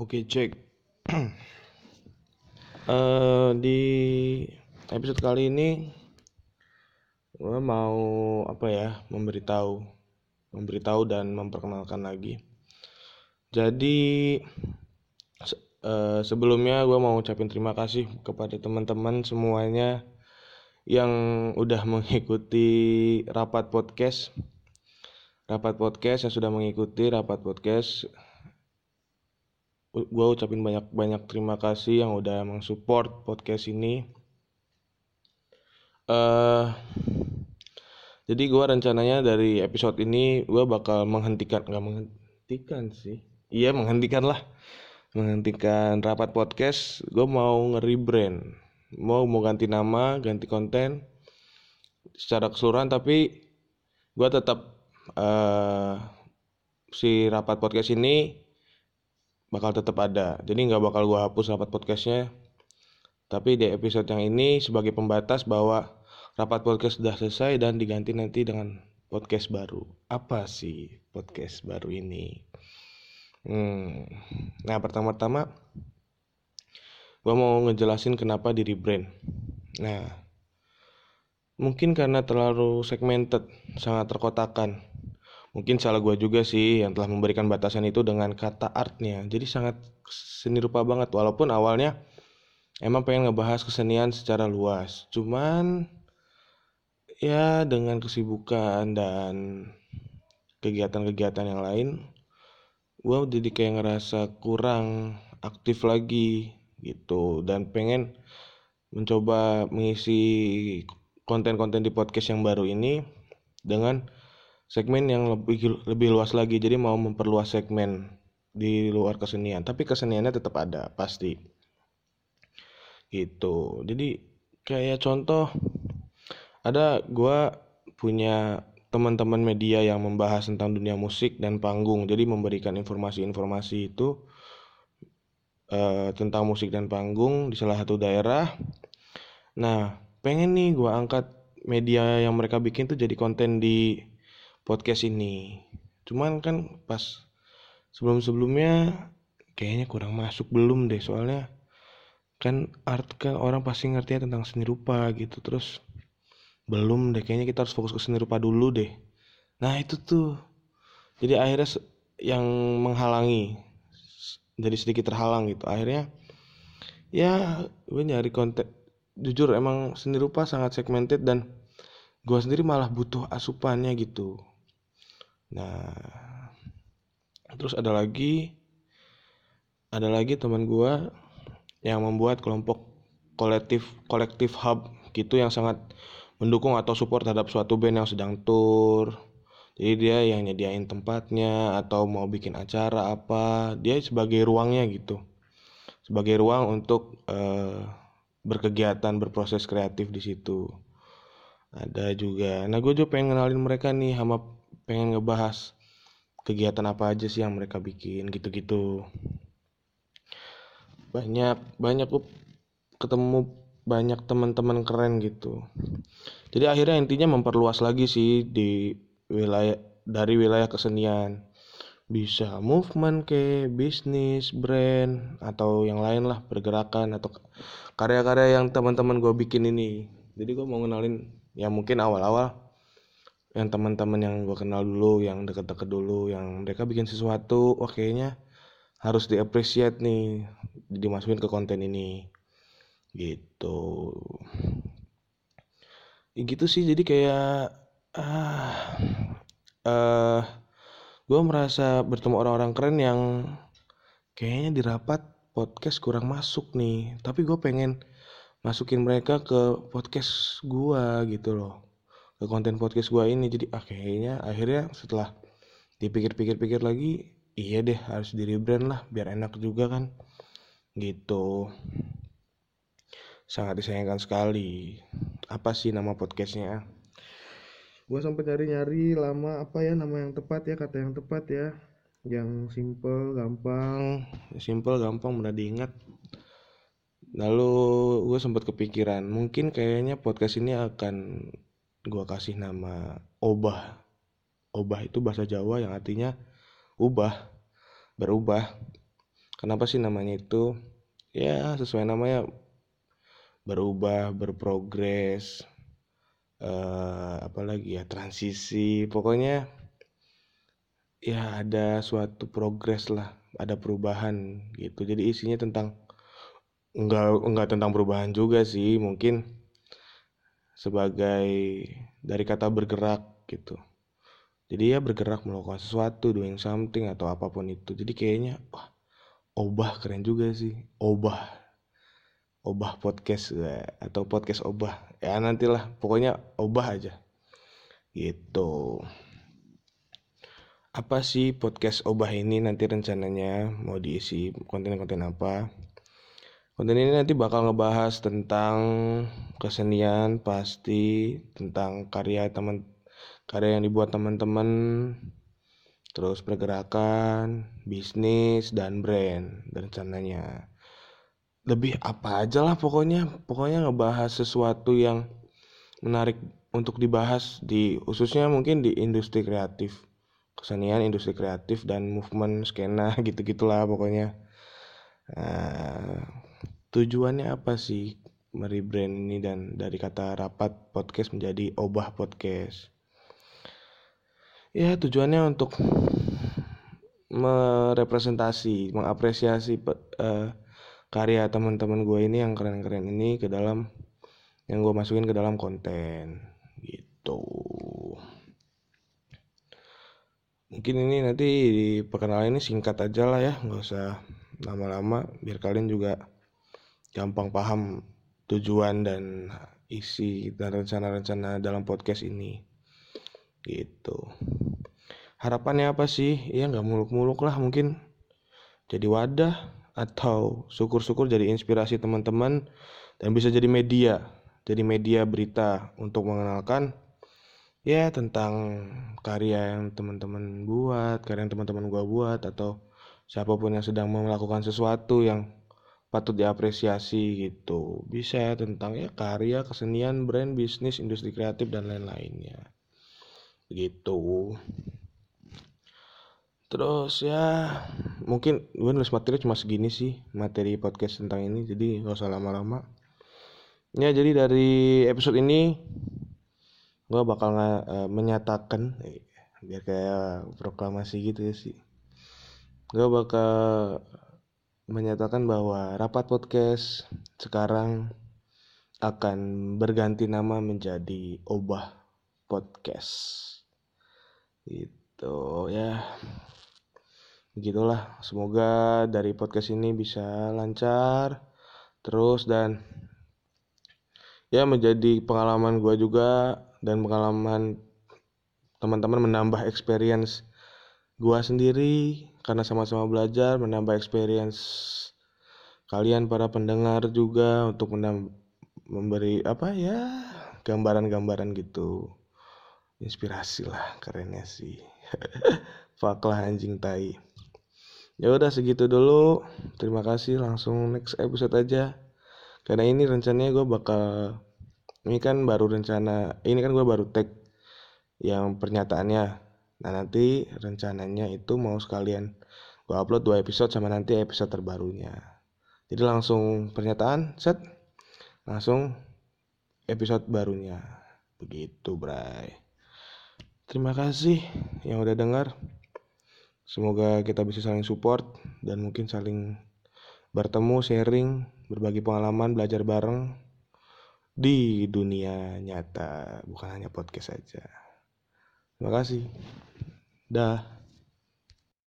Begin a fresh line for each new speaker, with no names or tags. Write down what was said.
Oke cek Eh, Di episode kali ini Gue mau apa ya Memberitahu Memberitahu dan memperkenalkan lagi. Jadi se- eh, Sebelumnya gue mau ucapin terima kasih Kepada teman-teman semuanya Yang udah mengikuti Rapat podcast. Rapat podcast yang sudah mengikuti Rapat podcast gue ucapin banyak banyak terima kasih yang udah mensupport podcast ini. Eh jadi gue rencananya dari episode ini gue bakal menghentikan nggak menghentikan sih. Iya menghentikan lah. Menghentikan rapat podcast. Gue mau nge-rebrand. Mau mau ganti nama ganti konten secara keseluruhan tapi gue tetap eh si rapat podcast ini bakal tetap ada. Jadi nggak bakal gua hapus rapat podcastnya. Tapi di episode yang ini sebagai pembatas bahwa rapat podcast sudah selesai dan diganti nanti dengan podcast baru. Apa sih podcast baru ini? Hmm. Nah pertama-tama gua mau ngejelasin kenapa di rebrand. Nah mungkin karena terlalu segmented, sangat terkotakan mungkin salah gue juga sih yang telah memberikan batasan itu dengan kata artnya. Jadi sangat seni rupa banget walaupun awalnya emang pengen ngebahas kesenian secara luas. Cuman ya dengan kesibukan dan kegiatan-kegiatan yang lain gue jadi kayak ngerasa kurang aktif lagi gitu. Dan pengen mencoba mengisi konten-konten di podcast yang baru ini dengan segmen yang lebih lebih luas lagi. Jadi mau memperluas segmen di luar kesenian. Tapi keseniannya tetap ada pasti. Gitu. Jadi kayak contoh ada gua punya teman-teman media yang membahas tentang dunia musik dan panggung. Jadi memberikan informasi-informasi itu eh, tentang musik dan panggung di salah satu daerah. Nah pengen nih gua angkat media yang mereka bikin tuh jadi konten di podcast ini. Cuman kan pas sebelum-sebelumnya kayaknya kurang masuk belum deh. Soalnya kan art kan orang pasti ngertinya tentang seni rupa gitu. Terus belum deh kayaknya kita harus fokus ke seni rupa dulu deh. Nah itu tuh. Jadi akhirnya yang menghalangi jadi sedikit terhalang gitu. Akhirnya ya gue nyari konten jujur emang seni rupa sangat segmented dan gue sendiri malah butuh asupannya gitu Nah, terus ada lagi ada lagi teman gua yang membuat kelompok kolektif kolektif hub gitu yang sangat mendukung atau support terhadap suatu band yang sedang tour. Jadi dia yang nyediain tempatnya atau mau bikin acara apa, dia sebagai ruangnya gitu. Sebagai ruang untuk eh, berkegiatan, berproses kreatif di situ. Ada juga. Nah, gue juga pengen kenalin mereka nih sama pengen ngebahas kegiatan apa aja sih yang mereka bikin gitu-gitu. Banyak banyak gue ketemu banyak teman-teman keren gitu. Jadi akhirnya intinya memperluas lagi sih di wilayah dari wilayah kesenian. Bisa movement ke bisnis, brand atau yang lain lah pergerakan atau karya-karya yang teman-teman gue bikin ini. Jadi gue mau ngenalin ya mungkin awal-awal yang teman-teman yang gue kenal dulu yang deket-deket dulu yang mereka bikin sesuatu wah kayaknya harus diapresiat nih dimasukin ke konten ini. Gitu. Ya gitu sih jadi kayak ah eh gue merasa bertemu orang-orang keren yang kayaknya di rapat podcast kurang masuk nih. Tapi gue pengen masukin mereka ke podcast gua gitu loh ke konten podcast gua ini. Jadi ah kayaknya akhirnya setelah dipikir-pikir-pikir lagi iya deh harus di rebrand lah biar enak juga kan. Gitu. Sangat disayangkan sekali. Apa sih nama podcastnya? Gua sampai nyari-nyari lama apa ya nama yang tepat ya kata yang tepat ya. Yang simple gampang. Simple gampang mudah diingat. Lalu gue sempat kepikiran mungkin kayaknya podcast ini akan gue kasih nama obah. Obah itu bahasa Jawa yang artinya ubah berubah. Kenapa sih namanya itu? Ya sesuai namanya. Berubah berprogres uh, apalagi ya transisi. Pokoknya ya ada suatu progres lah ada perubahan gitu. Jadi isinya tentang enggak enggak tentang perubahan juga sih mungkin sebagai dari kata bergerak gitu. Jadi ya bergerak melakukan sesuatu doing something atau apa pun itu. Jadi kayaknya wah obah keren juga sih. Obah. Obah podcast ya, atau podcast obah. Ya nantilah. Pokoknya obah aja. Gitu. Apa sih podcast obah ini? Nanti rencananya mau diisi konten-konten apa konten ini nanti bakal ngebahas tentang kesenian pasti tentang karya teman karya yang dibuat teman-teman terus pergerakan bisnis dan brand rencananya. Lebih apa aja lah pokoknya. Pokoknya ngebahas sesuatu yang menarik untuk dibahas di khususnya mungkin di industri kreatif. Kesenian industri kreatif dan movement skena gitu gitulah pokoknya. Uh, tujuannya apa sih merebrand ini dan dari kata rapat podcast menjadi obah podcast? Ya tujuannya untuk merepresentasi mengapresiasi uh, karya teman-teman gue ini yang keren-keren ini ke dalam yang gue masukin ke dalam konten gitu. Mungkin ini nanti di perkenalan ini singkat aja lah ya nggak usah lama-lama biar kalian juga gampang paham tujuan dan isi dan rencana-rencana dalam podcast ini. Gitu. Harapannya apa sih? Ya nggak muluk-muluk lah mungkin. Jadi wadah atau syukur-syukur jadi inspirasi teman-teman dan bisa jadi media jadi media berita untuk mengenalkan ya tentang karya yang teman-teman buat karya yang teman-teman gua buat atau siapa pun yang sedang melakukan sesuatu yang patut diapresiasi gitu. Bisa tentang ya karya kesenian brand bisnis industri kreatif dan lain-lainnya. Gitu. Terus ya mungkin gue nulis materi cuma segini sih materi podcast tentang ini jadi nggak usah lama-lama. Ya jadi dari episode ini gue bakal uh, menyatakan eh, biar kayak proklamasi gitu ya sih. Gue bakal menyatakan bahwa rapat podcast sekarang akan berganti nama menjadi obah podcast. Gitu ya. Begitulah. Semoga dari podcast ini bisa lancar terus dan ya menjadi pengalaman gue juga dan pengalaman teman-teman menambah experience gue sendiri karena sama-sama belajar menambah experience kalian para pendengar juga untuk memberi apa ya gambaran-gambaran gitu. Inspirasi lah kerennya sih. Fuck lah anjing tai. Ya udah segitu dulu. Terima kasih langsung next episode aja. Karena ini rencananya gue bakal ini kan baru rencana ini kan gue baru tag yang pernyataannya nah nanti rencananya itu mau sekalian gue upload dua episode sama nanti episode terbarunya. Jadi langsung pernyataan set langsung episode barunya. Begitu bray. Terima kasih yang udah dengar. Semoga kita bisa saling support dan mungkin saling bertemu, sharing, berbagi pengalaman, belajar bareng di dunia nyata, bukan hanya podcast saja. Terima kasih. Dah.